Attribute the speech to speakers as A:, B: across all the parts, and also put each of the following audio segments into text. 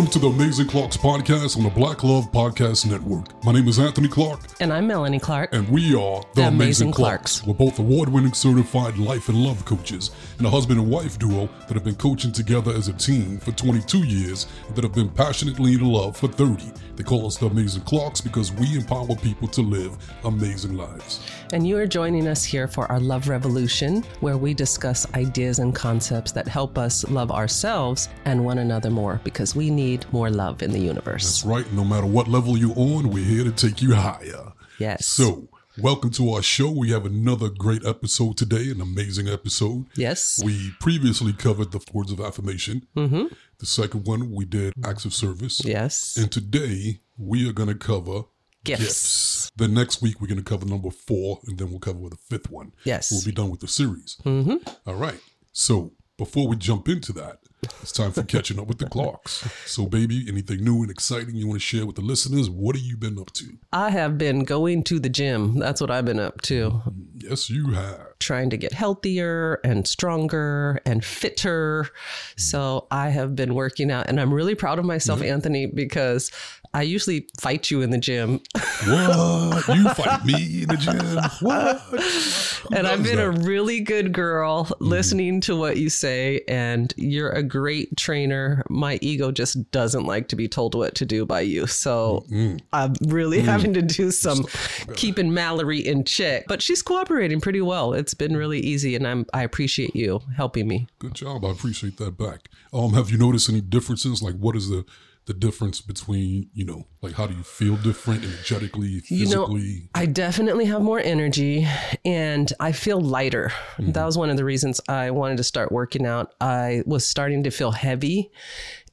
A: Welcome to the Amazing Clarks podcast on the Black Love Podcast Network. My name is Anthony Clark,
B: And I'm Melanie Clark.
A: and we are the,
B: The
A: Amazing,
B: Amazing
A: Clarks.
B: Clarks.
A: We're both award-winning certified life and love coaches, and a husband and wife duo that have been coaching together as a team for 22 years, and that have been passionately in love for 30. They call us the Amazing Clarks because we empower people to live amazing lives.
B: And you are joining us here for our Love Revolution, where we discuss ideas and concepts that help us love ourselves and one another more because we need more love in the universe.
A: That's right. No matter what level you're on, we're here to take you higher.
B: Yes.
A: So, welcome to our show. We have another great episode today, an amazing episode.
B: yes.
A: We previously covered the words of affirmation.
B: Mm-hmm.
A: The second one, we did acts of service.
B: Yes.
A: And today, we are going to cover
B: Gifts.
A: The next week, we're going to cover number four, and then we'll cover the fifth one.
B: Yes.
A: We'll be done with the series.
B: Mm-hmm.
A: All right. So, before we jump into that, it's time for catching up with the Clarks. So, baby, anything new and exciting you want to share with the listeners? What have you been up to?
B: I have been going to the gym. That's what I've been up to. Mm-hmm.
A: Yes, you have.
B: Trying to get healthier and stronger and fitter. Mm-hmm. So I have been working out and I'm really proud of myself, mm-hmm. Anthony, because I usually fight you in the gym.
A: What? you fight me in the gym? What? Who
B: and I've been a really good girl mm. listening to what you say, and you're a great trainer. My ego just doesn't like to be told what to do by you. So mm, mm. I'm really having to do some uh, keeping Mallory in check. But she's cooperating pretty well. It's been really easy, and I'm I appreciate you helping me.
A: Good job. I appreciate that back. Um, have you noticed any differences? Like, what is the the difference between you know, like, how do you feel different energetically, physically
B: You know,
A: physically?
B: I definitely have more energy and I feel lighter. Mm-hmm. That was one of the reasons I wanted to start working out. I was starting to feel heavy.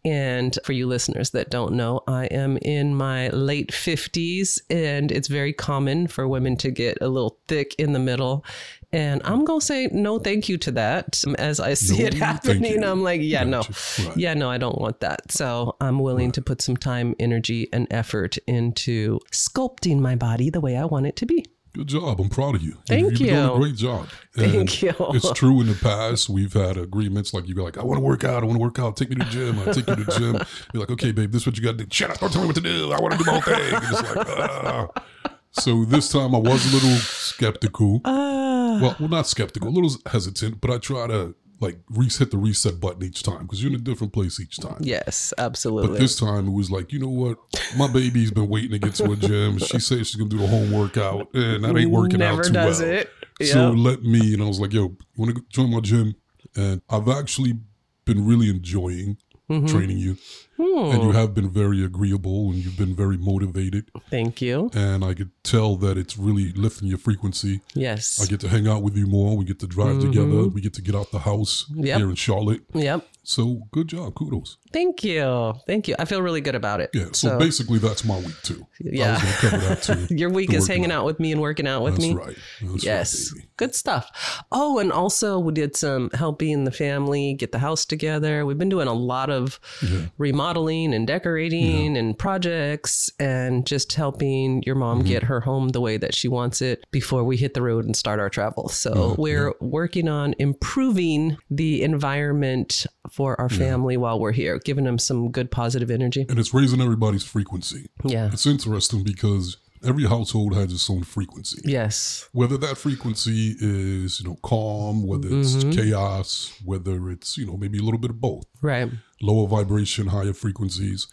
B: And for you listeners that don't know, I am in my late 50s and it's very common for women to get a little thick in the middle. And I'm going to say no thank you to that. Um, as I see
A: No,
B: it happening. I'm like, yeah, no.
A: Right.
B: Yeah, no, I don't want that. So I'm willing to put some time, energy, and effort into sculpting my body the way I want it to be.
A: Good job. I'm proud of you.
B: Thank
A: You've, You've done a great job.
B: Thank you.
A: It's true. In the past, we've had agreements like you go like, I want to work out. I want to work out. Take me to the gym. I take you to the gym. You're like, okay, babe, this is what you got to do. Shut up. Don't tell me what to do. I want to do my own thing. And it's like, ah. So this time I was a little skeptical.
B: Ah,
A: well, well, not skeptical, a little hesitant, but I try to like re- hit the reset button each time because you're in a different place each time.
B: yes, absolutely.
A: But this time it was like, you know what? My baby's been waiting to get to a gym. She says she's gonna do the home workout, and that ain't working
B: Never
A: out too
B: does
A: well.
B: it.
A: So let me, and I was like, yo, you want to join my gym? And I've actually been really enjoying
B: Mm-hmm.
A: training you,
B: Hmm.
A: and you have been very agreeable, and you've been very motivated,
B: Thank you.
A: and I could tell that it's really lifting your frequency.
B: Yes.
A: I get to hang out with you more. We get to drive together. We get to get out the house
B: Mm-hmm. Yep.
A: here in Charlotte.
B: Yep.
A: So good job, kudos.
B: Thank you. Thank you. I feel really good about it.
A: Yeah. So, basically, that's my week too.
B: Yeah.
A: I was going to cover that too.
B: Your week is hanging out with me and working out with
A: That's
B: me.
A: right. That's
B: Yes.
A: right.
B: Good stuff. Oh, and also we did some helping the family get the house together. We've been doing a lot of remodeling and decorating and projects and just helping your mom
A: Mm-hmm.
B: get her home the way that she wants it before we hit the road and start our travel. So we're working on improving the environment for our family while we're here, giving them some good positive energy.
A: And it's raising everybody's frequency.
B: Yeah.
A: It's interesting because every household has its own frequency.
B: Yes.
A: Whether that frequency is, you know, calm, whether it's
B: Mm-hmm.
A: chaos, whether it's, you know, maybe a little bit of both.
B: Right.
A: Lower vibration, higher frequencies.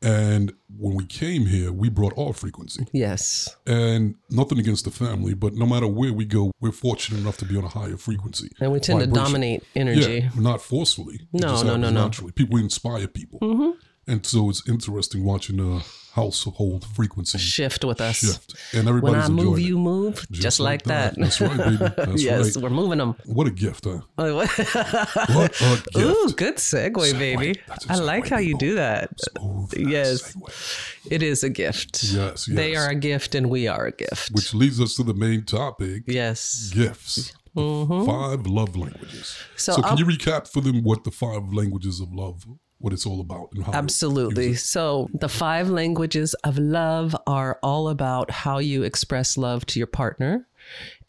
A: And when we came here, we brought our frequency.
B: Yes.
A: And nothing against the family, but no matter where we go, we're fortunate enough to be on a higher frequency.
B: And we tend to dominate energy.
A: Yeah, not forcefully.
B: No, no, no, no.
A: Naturally, people inspire people, mm-hmm. And so it's interesting watching the household frequency
B: shift with us.
A: shift, and everybody's When
B: I move, you move, just, like that.
A: That's right, baby. That's
B: yes,
A: right.
B: we're moving them.
A: What a gift, huh? What a gift.
B: Ooh, good segue, baby. I like how you do that.
A: Smooth
B: Yes.
A: segue.
B: It is a gift.
A: Yes,
B: They are a gift and we are a gift.
A: Which leads us to the main topic:
B: yes.
A: gifts. Mm-hmm. Five love languages.
B: So
A: So, can
B: I'll-
A: you recap for them what the five languages of love, what it's all about, and how?
B: Absolutely. So, the five languages of love are all about how you express love to your partner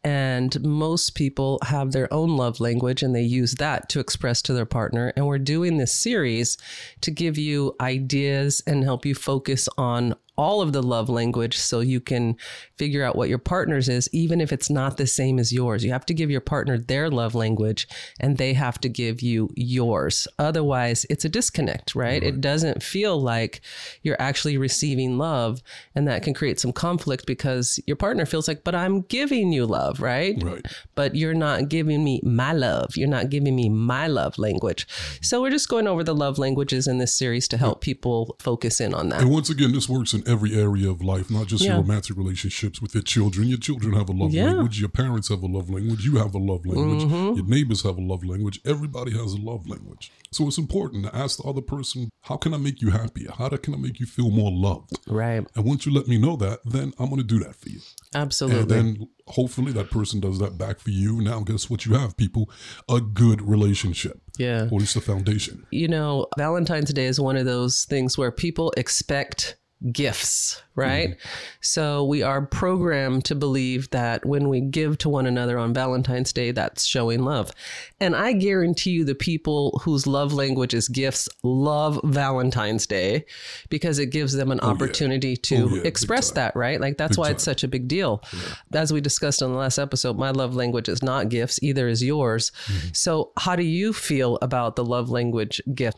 B: And most people have their own love language and they use that to express to their partner. And we're doing this series to give you ideas and help you focus on all of the love language so you can figure out what your partner's is, even if it's not the same as yours. You have to give your partner their love language and they have to give you yours. Otherwise, it's a disconnect, right? It doesn't feel like you're actually receiving love. And that can create some conflict because your partner feels like, but I'm giving you love, right?
A: Right.
B: But you're not giving me my love. You're not giving me my love language. So we're just going over the love languages in this series to help yeah. people focus in on that.
A: And once again, this works in every area of life, not just yeah. your romantic relationships with your children. Your children have a love yeah. language. Your parents have a love language. You have a love language. Mm-hmm. Your neighbors have a love language. Everybody has a love language. So it's important to ask the other person, how can I make you happy? How can I make you feel more loved?
B: Right.
A: And once you let me know that, then I'm going to do that for you.
B: Absolutely.
A: And then hopefully that person does that back for you. Now, guess what you have, people? A good relationship.
B: Yeah.
A: Or at least the foundation.
B: You know, Valentine's Day is one of those things where people expect gifts, right? Mm-hmm. So we are programmed to believe that when we give to one another on Valentine's Day, that's showing love. And I guarantee you, the people whose love language is gifts love Valentine's Day because it gives them an oh, opportunity yeah. to oh, yeah, express that, right? Like that's big why time. it's such a big deal. Yeah. As we discussed on the last episode, my love language is not gifts, either is yours. Mm-hmm. So, how do you feel about the love language gift?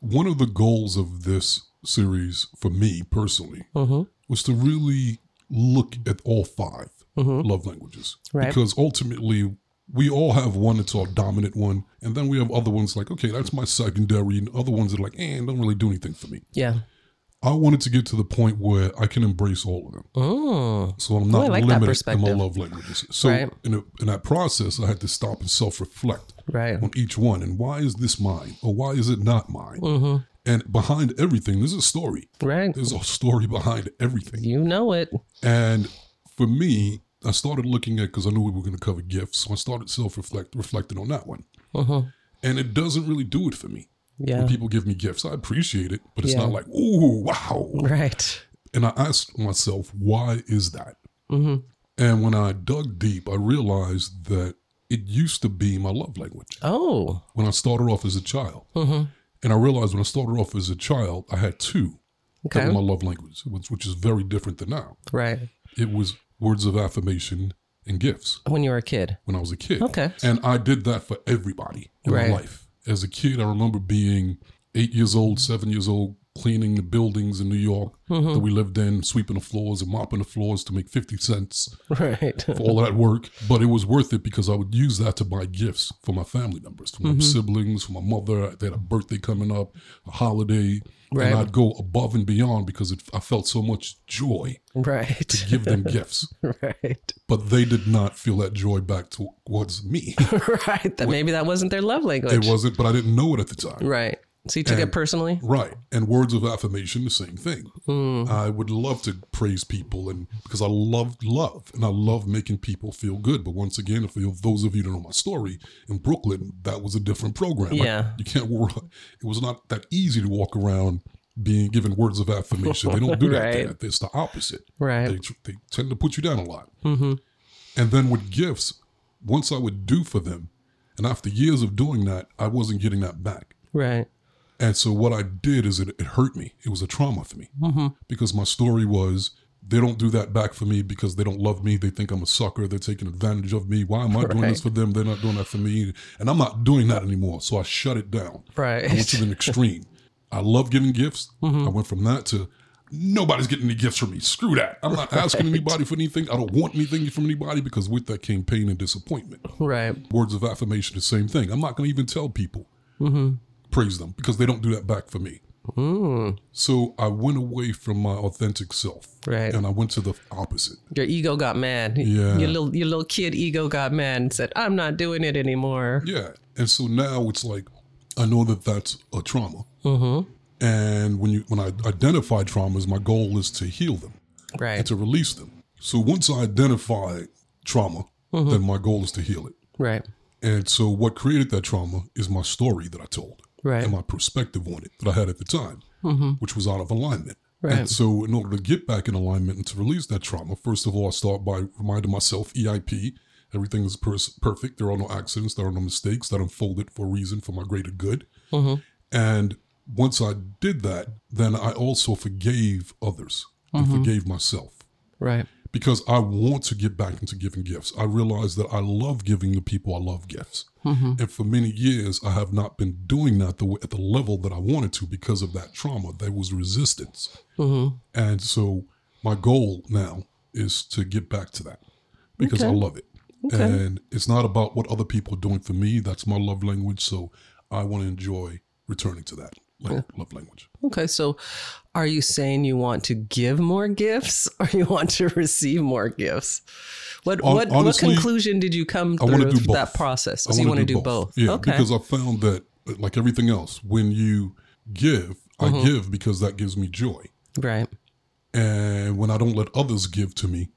A: One of the goals of this series for me personally mm-hmm. was to really look at all 5 mm-hmm. love languages right. because ultimately we all have one that's our dominant one and then we have other ones like okay that's my secondary and other ones that are like eh don't really do anything for me
B: yeah
A: I wanted to get to the point where I can embrace all of them.
B: Oh,
A: so I'm not like limited in my love languages. So right. in, a, in that process, I had to stop and self reflect
B: right.
A: on each one and why is this mine or why is it not mine? Mm-hmm. And behind everything, there's a story.
B: Right.
A: There's a story behind everything.
B: You know it.
A: And for me, I started looking at because I knew we were going to cover gifts, so I started self reflect reflecting on that one. Uh-huh. And it doesn't really do it for me.
B: Yeah.
A: When people give me gifts, I appreciate it, but it's yeah. not like, ooh, wow.
B: Right.
A: And I asked myself, why is that? Mm-hmm. And when I dug deep, I realized that it used to be my love language.
B: Oh.
A: When I started off as a child. Mm-hmm. And I realized when I started off as a child, I had two okay. that were my love language, which, which is very different than now.
B: Right.
A: It was words of affirmation and gifts.
B: When you were a kid?
A: When I was a kid.
B: Okay.
A: And I did that for everybody in right. my life. As a kid, I remember being eight years old, seven years old, cleaning the buildings in New York mm-hmm. that we lived in, sweeping the floors and mopping the floors to make 50 cents
B: right.
A: for all that work. But it was worth it because I would use that to buy gifts for my family members, for my mm-hmm. siblings, for my mother. They had a birthday coming up, a holiday. Right. And I'd go above and beyond because it, I felt so much joy
B: right.
A: to give them gifts.
B: right.
A: But they did not feel that joy back towards me.
B: right. That maybe that wasn't their love language.
A: It wasn't, but I didn't know it at the time.
B: Right. So you took and, it personally?
A: Right. And words of affirmation, the same thing. Mm. I would love to praise people and because I love love and I love making people feel good. But once again, if those of you don't know my story, in Brooklyn, that was a different program.
B: Yeah.
A: you can't. It was not that easy to walk around being given words of affirmation. They don't do that right. there. It's the opposite.
B: Right.
A: They, they tend to put you down a lot. Mm-hmm. And then with gifts, once I would do for them, and after years of doing that, I wasn't getting that back.
B: Right.
A: And so what I did is it, it hurt me. It was a trauma for me mm-hmm. because my story was they don't do that back for me because they don't love me. They think I'm a sucker. They're taking advantage of me. Why am I right. doing this for them? They're not doing that for me. And I'm not doing that anymore. So I shut it down.
B: Right.
A: I went to the extreme. I love giving gifts. Mm-hmm. I went from that to nobody's getting any gifts from me. Screw that. I'm not asking anybody for anything. I don't want anything from anybody because with that came pain and disappointment.
B: Right.
A: Words of affirmation, the same thing. I'm not going to even tell people. Mm-hmm praise them because they don't do that back for me. Mm. So I went away from my authentic self,
B: right?
A: And I went to the opposite.
B: Your ego got mad.
A: Yeah,
B: your little your little kid ego got mad and said, "I'm not doing it anymore."
A: Yeah, and so now it's like I know that that's a trauma. Mm-hmm. And when you when I identify traumas, my goal is to heal them,
B: right,
A: and to release them. So once I identify trauma, mm-hmm. then my goal is to heal it,
B: right.
A: And so what created that trauma is my story that I told
B: right.
A: and my perspective on it that I had at the time, mm-hmm. which was out of alignment.
B: Right.
A: And so, in order to get back in alignment and to release that trauma, first of all, I start by reminding myself EIP Everything is pers- perfect. There are no accidents. There are no mistakes that unfolded for a reason for my greater good. And once I did that, then I also forgave others and forgave myself
B: Right.
A: Because I want to get back into giving gifts. I realize that I love giving the people I love gifts. Mm-hmm. And for many years, I have not been doing that the way, at the level that I wanted to because of that trauma. There was resistance. Mm-hmm. And so my goal now is to get back to that because I love it. And it's not about what other people are doing for me. That's my love language. So I want to enjoy returning to that lang- love language.
B: Okay. So are you saying you want to give more gifts or you want to receive more gifts? What
A: Hon-
B: what
A: honestly,
B: what conclusion did you come
A: I
B: through
A: to do both.
B: that process?
A: I
B: So you
A: wanna
B: want to do both.
A: Yeah,
B: okay.
A: because I found that, like everything else, when you give,
B: Mm-hmm.
A: I give because that gives me joy.
B: right.
A: And when I don't let others give to me,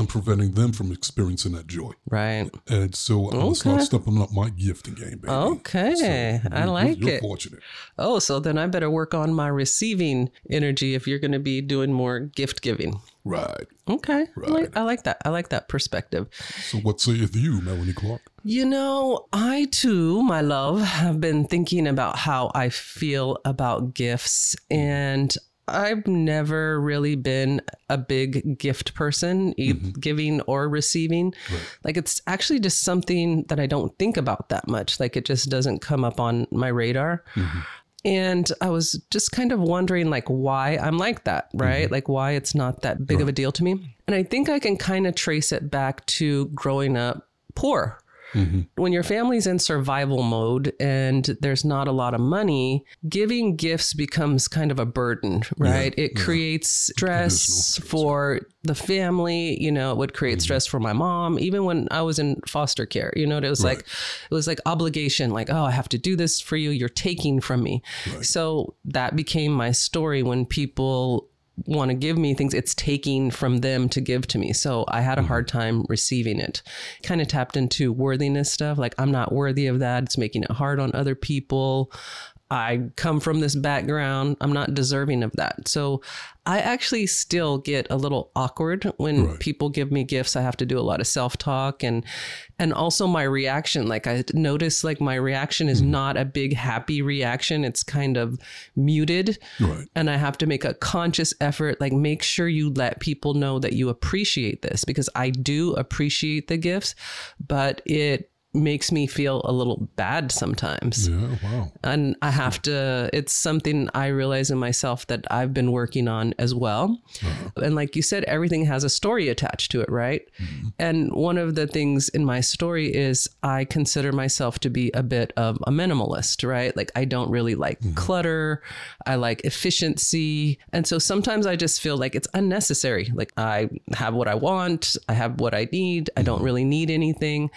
A: I'm preventing them from experiencing that joy.
B: Right.
A: And so I'm gonna start stepping up my gifting game, baby.
B: Okay. I
A: You're-
B: like
A: you're
B: it.
A: fortunate.
B: Oh, so then I better work on my receiving energy if you're going to be doing more gift giving.
A: Right.
B: Okay. I,
A: Right.
B: like, I like that. I like that perspective.
A: So what saith you, Melanie Clark?
B: You know, I too, my love, have been thinking about how I feel about gifts. Mm. And I've never really been a big gift person, e- mm-hmm. giving or receiving. Like, it's actually just something that I don't think about that much. Like, it just doesn't come up on my radar. Mm-hmm. And I was just kind of wondering, like, why I'm like that, right? Mm-hmm. Like, why it's not that big of a deal to me. And I think I can kind of trace it back to growing up poor. Mm-hmm. When your family's in survival mode and there's not a lot of money, giving gifts becomes kind of a burden, right? it creates stress for the family. You know, it would create mm-hmm. stress for my mom. Even when I was in foster care, you know, it was like it was like obligation, like, oh, I have to do this for you. You're taking from me. So that became my story when people want to give me things, it's taking from them to give to me. So I had a mm-hmm. hard time receiving it. Kind of tapped into worthiness stuff. Like, I'm not worthy of that. It's making it hard on other people. I come from this background. I'm not deserving of that. So I actually still get a little awkward when
A: Right.
B: people give me gifts. I have to do a lot of self-talk and and also my reaction. Like I notice like my reaction is mm-hmm. not a big happy reaction. It's kind of muted
A: Right.
B: and I have to make a conscious effort, like make sure you let people know that you appreciate this because I do appreciate the gifts, but it makes me feel a little bad sometimes.
A: Yeah. Wow.
B: And I have to, it's something I realize in myself that I've been working on as well. Uh-huh. And like you said, everything has a story attached to it, right? Mm-hmm. And one of the things in my story is I consider myself to be a bit of a minimalist, right? Like I don't really like mm-hmm. clutter. I like efficiency. And so sometimes I just feel like it's unnecessary. Like I have what I want, I have what I need, I don't mm-hmm. really need anything.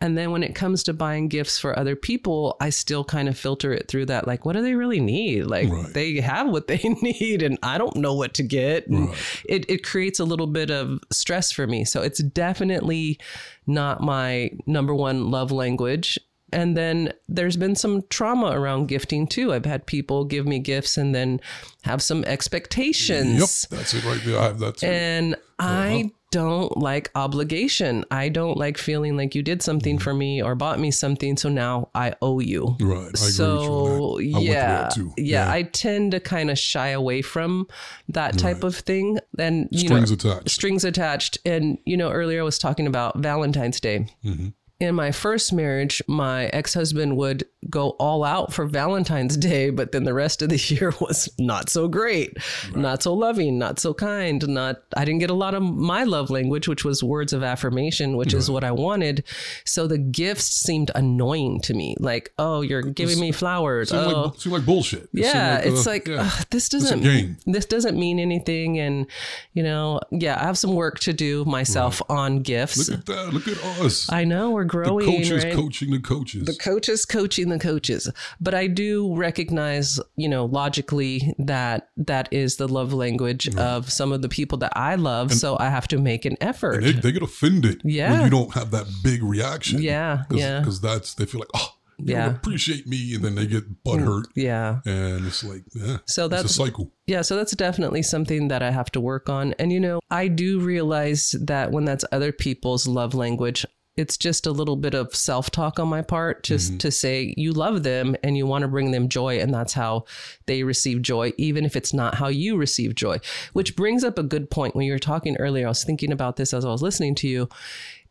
B: And then when it comes to buying gifts for other people, I still kind of filter it through that. Like, what do they really need? Like,
A: Right.
B: they have what they need, and I don't know what to get. And
A: Right.
B: it, it creates a little bit of stress for me. So it's definitely not my number one love language. And then there's been some trauma around gifting too. I've had people give me gifts and then have some expectations.
A: Yep. That's it right there. I have that too.
B: And
A: Uh-huh.
B: I don't like obligation. I don't like feeling like you did something
A: Mm-hmm.
B: for me or bought me something, so now I owe you.
A: right. I
B: So
A: you
B: yeah,
A: went through that too.
B: yeah, I tend to kind of shy away from that type of thing. And you
A: Strings
B: know,
A: attached.
B: strings attached. And you know, earlier I was talking about Valentine's Day.
A: Mm-hmm.
B: In my first marriage, my ex husband would go all out for Valentine's Day, but then the rest of the year was not so great, not so loving, not so kind. Not I didn't get a lot of my love language, which was words of affirmation, which is what I wanted. So the gifts seemed annoying to me. Like, oh, you're giving me flowers.
A: Seemed
B: Oh,
A: like, seemed like bullshit. It
B: yeah, it's
A: uh,
B: like
A: yeah.
B: ugh, this doesn't this doesn't mean anything, and you know, yeah, I have some work to do myself on gifts.
A: Look at that. Look at us.
B: I know we're
A: the
B: growing,
A: coaches
B: right?
A: coaching the coaches.
B: the coaches coaching the coaches but i do recognize you know logically that that is the love language of some of the people that i love so i have to make an effort
A: they, they get offended
B: Yeah.
A: when you don't have that big reaction.
B: Yeah, yeah.
A: Because that's they feel like, oh, you
B: Yeah.
A: appreciate me, and then they get mm, butthurt,
B: yeah
A: and it's like, yeah,
B: So
A: it's a cycle.
B: Yeah, so that's definitely something that I have to work on. And you know, I do realize that when that's other people's love language, it's just a little bit of self-talk on my part just mm-hmm. to say you love them and you want to bring them joy and that's how they receive joy even if it's not how you receive joy. Which brings up a good point. When you were talking earlier i was thinking about this as i was listening to you.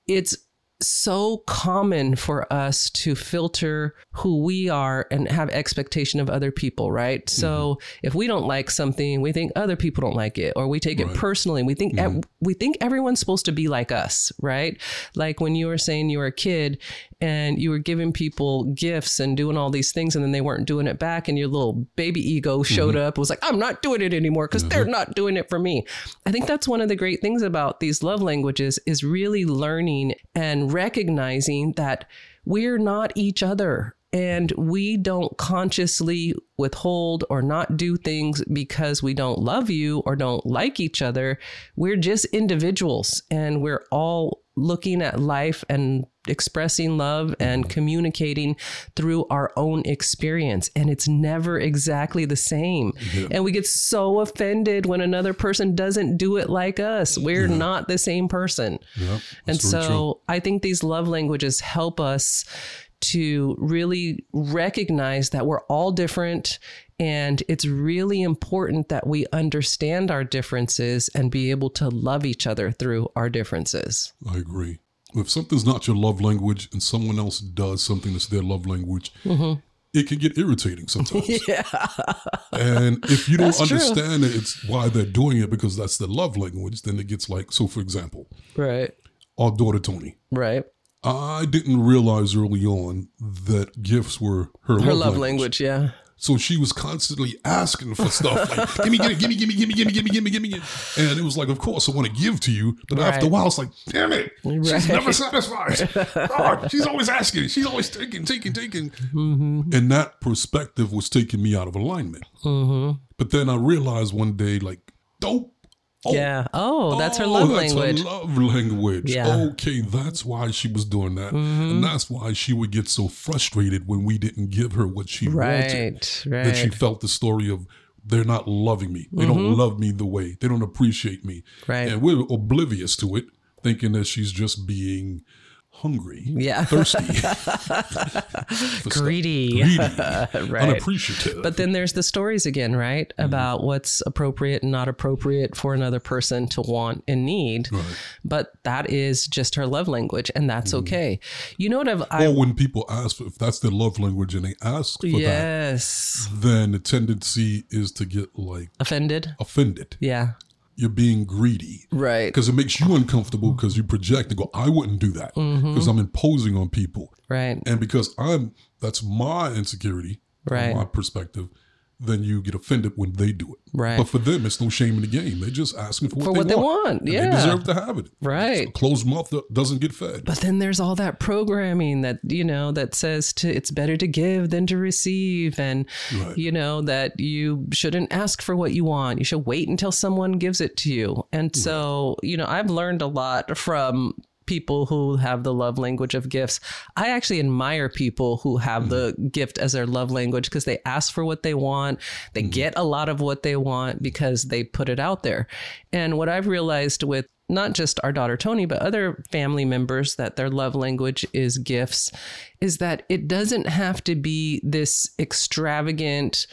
B: It's so common for us to filter who we are and have expectation of other people, right? So mm-hmm. if we don't like something, we think other people don't like it, or we take it personally. We think mm-hmm. ev- we think everyone's supposed to be like us, right? Like when you were saying you were a kid and you were giving people gifts and doing all these things, and then they weren't doing it back, and your little baby ego showed mm-hmm. up, was like, "I'm not doing it anymore because they're mm-hmm. not doing it for me." I think that's one of the great things about these love languages is really learning and recognizing that we're not each other and we don't consciously withhold or not do things because we don't love you or don't like each other. We're just individuals and we're all looking at life and expressing love and communicating through our own experience. And it's never exactly the same. And we get so offended when another person doesn't do it like us. We're not the same person.
A: Yeah,
B: And so
A: true.
B: I think these love languages help us to really recognize that we're all different. And it's really important that we understand our differences and be able to love each other through our differences.
A: I agree. If something's not your love language and someone else does something that's their love language, it can get irritating sometimes.
B: Mm-hmm. Yeah.
A: And if you don't
B: That's true.
A: understand it, it's why they're doing it because that's their love language, then it gets like, so for example,
B: Right.
A: our daughter Tony.
B: Right.
A: I didn't realize early on that gifts were her,
B: Her
A: love,
B: love language. Yeah.
A: So she was constantly asking for stuff like, give me, give me, give me, give me, give me, give me, give me, give me, give me. And it was like, of course, I want to give to you. But after a while, it's like, damn it. She's never satisfied. She's always asking. She's always taking, taking, taking.
B: Mm-hmm.
A: And that perspective was taking me out of alignment.
B: Mm-hmm.
A: But then I realized one day, like, dope. Oh,
B: Yeah. Oh, that's her
A: oh,
B: love
A: that's her
B: language.
A: love language.
B: Yeah. Mm-hmm.
A: Okay, that's why she was doing that. And that's why she would get so frustrated when we didn't give her what she wanted.
B: Right.
A: That she felt the story of they're not loving me. They don't love me the way. They don't appreciate me.
B: Mm-hmm. Right.
A: And we're oblivious to it, thinking that she's just being hungry,
B: Yeah.
A: thirsty.
B: Greedy.
A: greedy,
B: right.
A: unappreciative.
B: But then there's the stories again, right?
A: Mm-hmm.
B: About what's appropriate and not appropriate for another person to want and need.
A: Right.
B: But that is just her love language, and that's
A: Mm-hmm.
B: okay. You know what I've I,
A: or when people ask if that's their love language and they ask for that,
B: yes
A: then the tendency is to get like
B: offended.
A: offended.
B: Yeah.
A: You're being greedy.
B: Right.
A: Because it makes you uncomfortable because you project and go, I wouldn't do that because
B: Mm-hmm.
A: I'm imposing on people.
B: Right.
A: And because I'm, that's my insecurity, from
B: Right.
A: my perspective, then you get offended when they do it.
B: Right.
A: But for them, it's no shame in the game. They're just asking for what,
B: For
A: they,
B: what they
A: want.
B: want,
A: And
B: yeah.
A: They deserve to have it.
B: Right.
A: Closed mouth doesn't get fed.
B: But then there's all that programming that you know that says to it's better to give than to receive, and
A: Right.
B: you know that you shouldn't ask for what you want. You should wait until someone gives it to you. And so you know I've learned a lot from people who have the love language of gifts. I actually admire people who have the mm-hmm. gift as their love language because they ask for what they want. They mm-hmm. get a lot of what they want because they put it out there. And what I've realized with not just our daughter Tony, but other family members that their love language is gifts, is that it doesn't have to be this extravagant,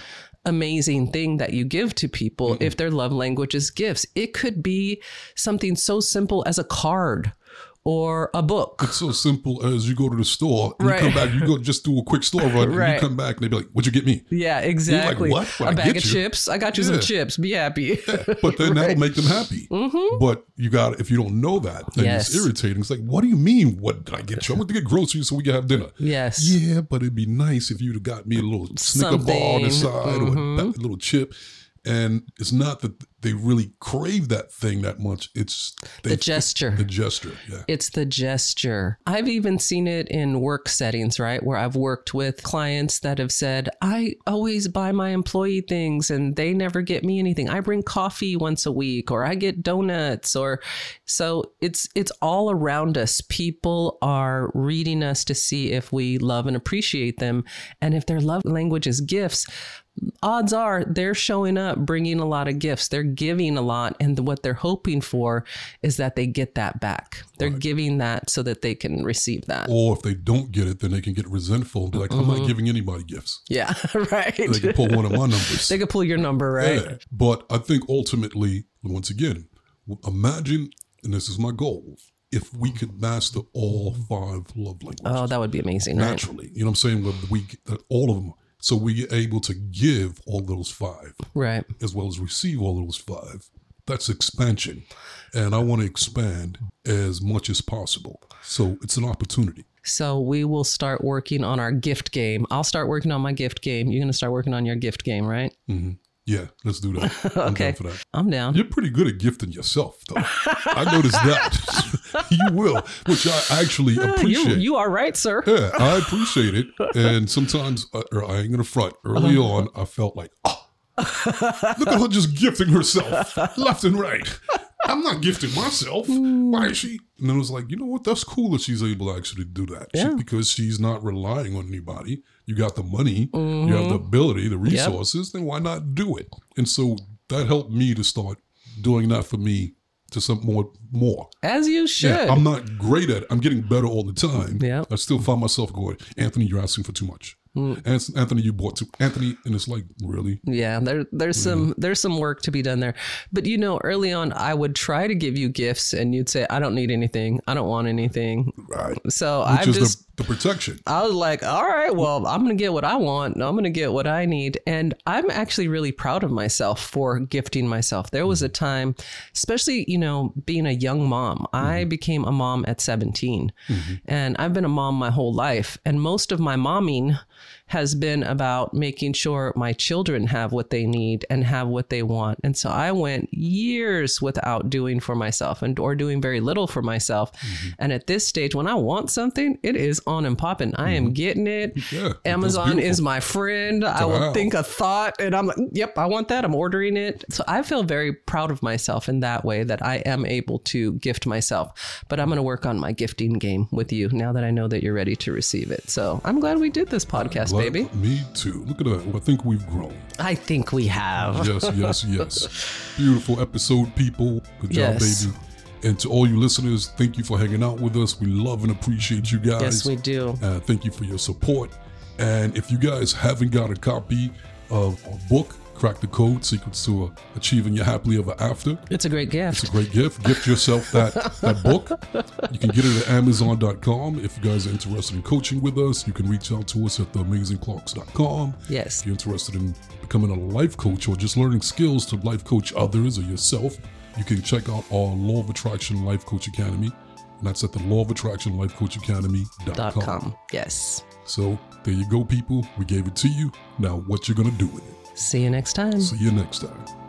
B: amazing thing that you give to people mm-hmm. if their love language is gifts. It could be something so simple as a card or a book.
A: It's so simple as you go to the store and
B: Right.
A: you come back, you go just do a quick store run, and
B: Right.
A: you come back and they be like, What'd you get me?
B: Yeah, exactly.
A: "What? What
B: a
A: I
B: bag
A: get
B: of
A: you?"
B: chips. I got you some chips. Be happy.
A: But then that'll make them happy. But you got if you don't know that, then
B: Mm-hmm. Yes.
A: it's irritating. It's like, what do you mean? What did I get you? I went to get groceries so we can have dinner.
B: yes.
A: Yeah, but it'd be nice if you'd have got me a little Snicker bar on the
B: Something.
A: side or a ba- little chip. And it's not that they really crave that thing that much. It's they,
B: The gesture.
A: The gesture, yeah.
B: It's the gesture. I've even seen it in work settings, right? Where I've worked with clients that have said, I always buy my employee things and they never get me anything. I bring coffee once a week or I get donuts or so it's it's all around us. People are reading us to see if we love and appreciate them. And if their love language is gifts, odds are they're showing up bringing a lot of gifts. They're giving a lot, and what they're hoping for is that they get that back. They're giving that so that they can receive that.
A: Or if they don't get it, then they can get resentful and be like, I'm
B: Mm-hmm.
A: not giving anybody gifts.
B: Yeah, right.
A: They can pull one of my numbers.
B: They could pull your number, right?
A: Yeah. But I think ultimately, once again, imagine, and this is my goal, if we could master all five love languages
B: Oh, that would be amazing, right?
A: naturally. You know what I'm saying? With we that all of them, so we are able to give all those five
B: Right.
A: as well as receive all those five. That's expansion, and I want to expand as much as possible. So it's an opportunity.
B: So we will start working on our gift game. I'll start working on my gift game. You're going to start working on your gift game, right? Mm-hmm.
A: Yeah, let's do that. I'm
B: Okay.
A: down for that.
B: I'm down.
A: You're pretty good at gifting yourself, though. I noticed that. you will, which I actually appreciate.
B: You, you are right, sir.
A: yeah, I appreciate it. And sometimes, uh, or I ain't gonna front. Early
B: Uh-huh.
A: on, I felt like, oh, look at her just gifting herself left and right. I'm not gifting myself. Why is she? And then it was like, you know what? That's cool that she's able to actually do that She-
B: Yeah.
A: because she's not relying on anybody. You got the money, you have the mm-hmm. ability, the resources. Then why not do it? And so that helped me to start doing that for me to some more more.
B: As you should.
A: Yeah, I'm not great at it. I'm getting better all the time.
B: Yeah.
A: I still find myself going, Anthony, you're asking for too much.
B: Mm.
A: Anthony, you bought too. Anthony, and it's like, really?
B: Yeah, there there's some there's some work to be done there. But you know, early on I would try to give you gifts and you'd say, I don't need anything. I don't want anything.
A: Right.
B: So I just
A: the, the protection.
B: I was like, all right, well, I'm going to get what I want. I'm going to get what I need. And I'm actually really proud of myself for gifting myself. There was a mm-hmm. time, especially, you know, being a young mom, I mm-hmm. became a mom at 17. Mm-hmm. And I've been a mom my whole life. And most of my momming has been about making sure my children have what they need and have what they want. And so I went years without doing for myself and or doing very little for myself. And at this stage, when I want something, it is on and popping. I am getting it.
A: Yeah,
B: Amazon is my friend. I will think a thought and I'm like, yep, I want that. I'm ordering it. So I feel very proud of myself in that way that I am able to gift myself. But I'm going to work on my gifting game with you now that I know that you're ready to receive it. So I'm glad we did this podcast, baby.
A: Me too. Look at that. I think we've grown.
B: I think we have.
A: Yes, yes, yes. Beautiful episode, people. Good job,
B: Yes.
A: baby. And to all you listeners, thank you for hanging out with us. We love and appreciate you guys.
B: Yes, we do.
A: Uh, thank you for your support. And if you guys haven't got a copy of our book, Crack the Code Secrets to Achieving Your Happily Ever After,
B: It's a great gift.
A: it's a great gift. Gift yourself that, that book. You can get it at Amazon.com. If you guys are interested in coaching with us, you can reach out to us at theamazingclarks.com.
B: Yes.
A: If you're interested in becoming a life coach or just learning skills to life coach others or yourself, you can check out our Law of Attraction Life Coach Academy. And that's at the Law of Attraction Life Coach Academy.com.
B: Yes.
A: So there you go, people. We gave it to you. Now, what you're going to do with it.
B: See you next time.
A: See you next time.